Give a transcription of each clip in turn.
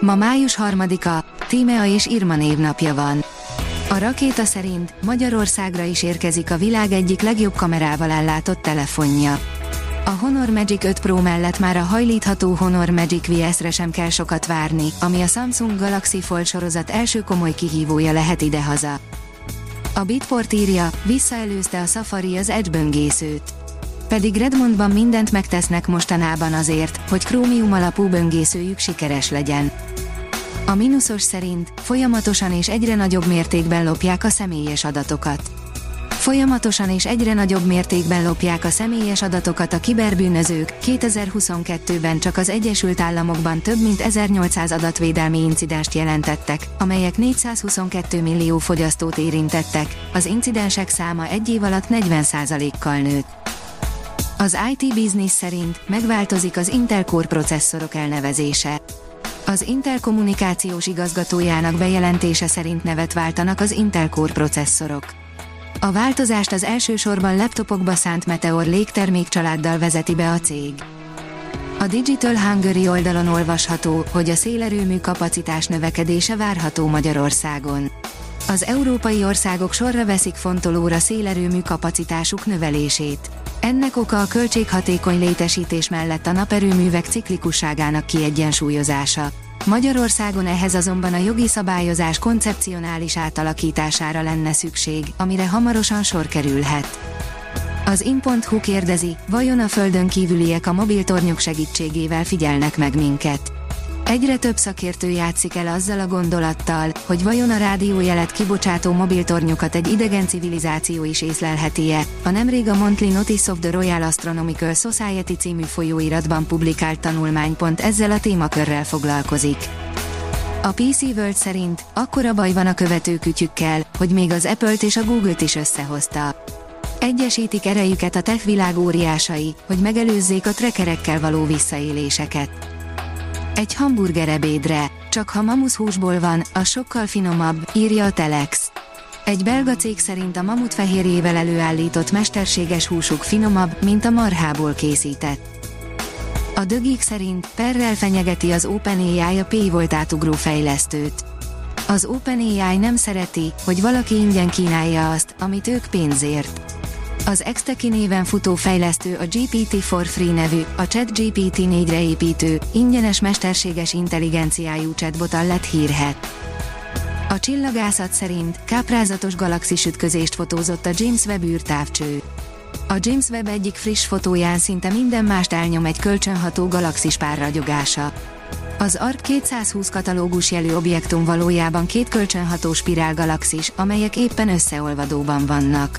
Ma május 3-a, Tímea és Irma névnapja van. A rakéta szerint Magyarországra is érkezik a világ egyik legjobb kamerával ellátott telefonja. A Honor Magic 5 Pro mellett már a hajlítható Honor Magic VS-re sem kell sokat várni, ami a Samsung Galaxy Fold sorozat első komoly kihívója lehet idehaza. A Bitport írja, visszaelőzte a Safari az Edge böngészőt. Pedig Redmondban mindent megtesznek mostanában azért, hogy krómium alapú böngészőjük sikeres legyen. A mínuszos szerint folyamatosan és egyre nagyobb mértékben lopják a személyes adatokat. Folyamatosan és egyre nagyobb mértékben lopják a személyes adatokat a kiberbűnözők. 2022-ben csak az Egyesült Államokban több mint 1800 adatvédelmi incidenst jelentettek, amelyek 422 millió fogyasztót érintettek. Az incidensek száma egy év alatt 40%-kal nőtt. Az IT Business szerint megváltozik az Intel Core processzorok elnevezése. Az Intel kommunikációs igazgatójának bejelentése szerint nevet váltanak az Intel Core processzorok. A változást az elsősorban laptopokba szánt Meteor légtermék családdal vezeti be a cég. A Digital Hungary oldalon olvasható, hogy a szélerőmű kapacitás növekedése várható Magyarországon. Az európai országok sorra veszik fontolóra szélerőmű kapacitásuk növelését. Ennek oka a költséghatékony létesítés mellett a naperőművek ciklikusságának kiegyensúlyozása. Magyarországon ehhez azonban a jogi szabályozás koncepcionális átalakítására lenne szükség, amire hamarosan sor kerülhet. Az in.hu kérdezi, vajon a földön kívüliek a mobiltornyok segítségével figyelnek meg minket? Egyre több szakértő játszik el azzal a gondolattal, hogy vajon a rádiójelet kibocsátó mobiltornyokat egy idegen civilizáció is észlelheti-e. A nemrég a Monthly Notice of the Royal Astronomical Society című folyóiratban publikált tanulmány pont ezzel a témakörrel foglalkozik. A PC World szerint akkora baj van a követőkütyükkel, hogy még az Apple-t és a Google-t is összehozta. Egyesítik erejüket a tech világ óriásai, hogy megelőzzék a trackerekkel való visszaéléseket. Egy hamburger ebédre, csak ha húsból van, a sokkal finomabb, írja a Telex. Egy belga cég szerint a mamut fehérjével előállított mesterséges húsuk finomabb, mint a marhából készített. A dögik szerint perrel fenyegeti az OpenAI a P volt átugró fejlesztőt. Az OpenAI nem szereti, hogy valaki ingyen kínálja azt, amit ők pénzért. Az Exteki néven futó fejlesztő a GPT for Free nevű, a ChatGPT 4-re építő, ingyenes mesterséges intelligenciájú chatbottal lett hírhet. A csillagászat szerint káprázatos galaxis ütközést fotózott a James Webb űrtávcső. A James Webb egyik friss fotóján szinte minden mást elnyom egy kölcsönható galaxis párragyogása. Az ARP 220 katalógus jelű objektum valójában két kölcsönható spirálgalaxis, amelyek éppen összeolvadóban vannak.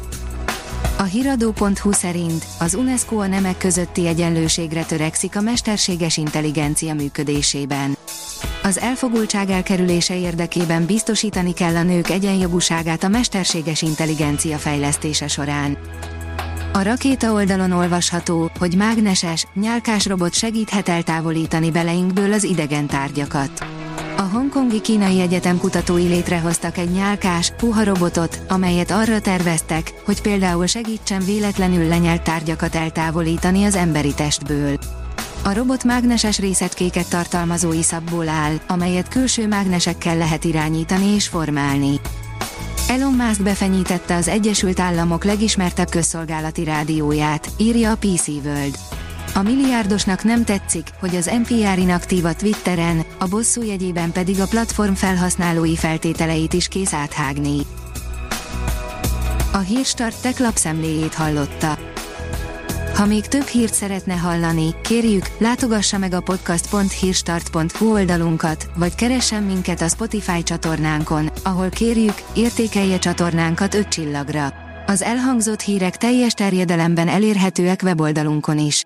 A hiradó.hu szerint az UNESCO a nemek közötti egyenlőségre törekszik a mesterséges intelligencia működésében. Az elfogultság elkerülése érdekében biztosítani kell a nők egyenjogúságát a mesterséges intelligencia fejlesztése során. A rakéta oldalon olvasható, hogy mágneses, nyálkás robot segíthet eltávolítani beleinkből az idegen tárgyakat. Hongkongi kínai egyetem kutatói létrehoztak egy nyálkás, puha robotot, amelyet arra terveztek, hogy például segítsen véletlenül lenyelt tárgyakat eltávolítani az emberi testből. A robot mágneses részeckéket tartalmazó iszapból áll, amelyet külső mágnesekkel lehet irányítani és formálni. Elon Musk befenyítette az Egyesült Államok legismertebb közszolgálati rádióját, írja a PC World. A milliárdosnak nem tetszik, hogy az NPR inaktív a Twitteren, a bosszú jegyében pedig a platform felhasználói feltételeit is kész áthágni. A Hírstart tech lapszemléjét hallotta. Ha még több hírt szeretne hallani, kérjük, látogassa meg a podcast.hírstart.hu oldalunkat, vagy keressen minket a Spotify csatornánkon, ahol kérjük, értékelje csatornánkat 5 csillagra. Az elhangzott hírek teljes terjedelemben elérhetőek weboldalunkon is.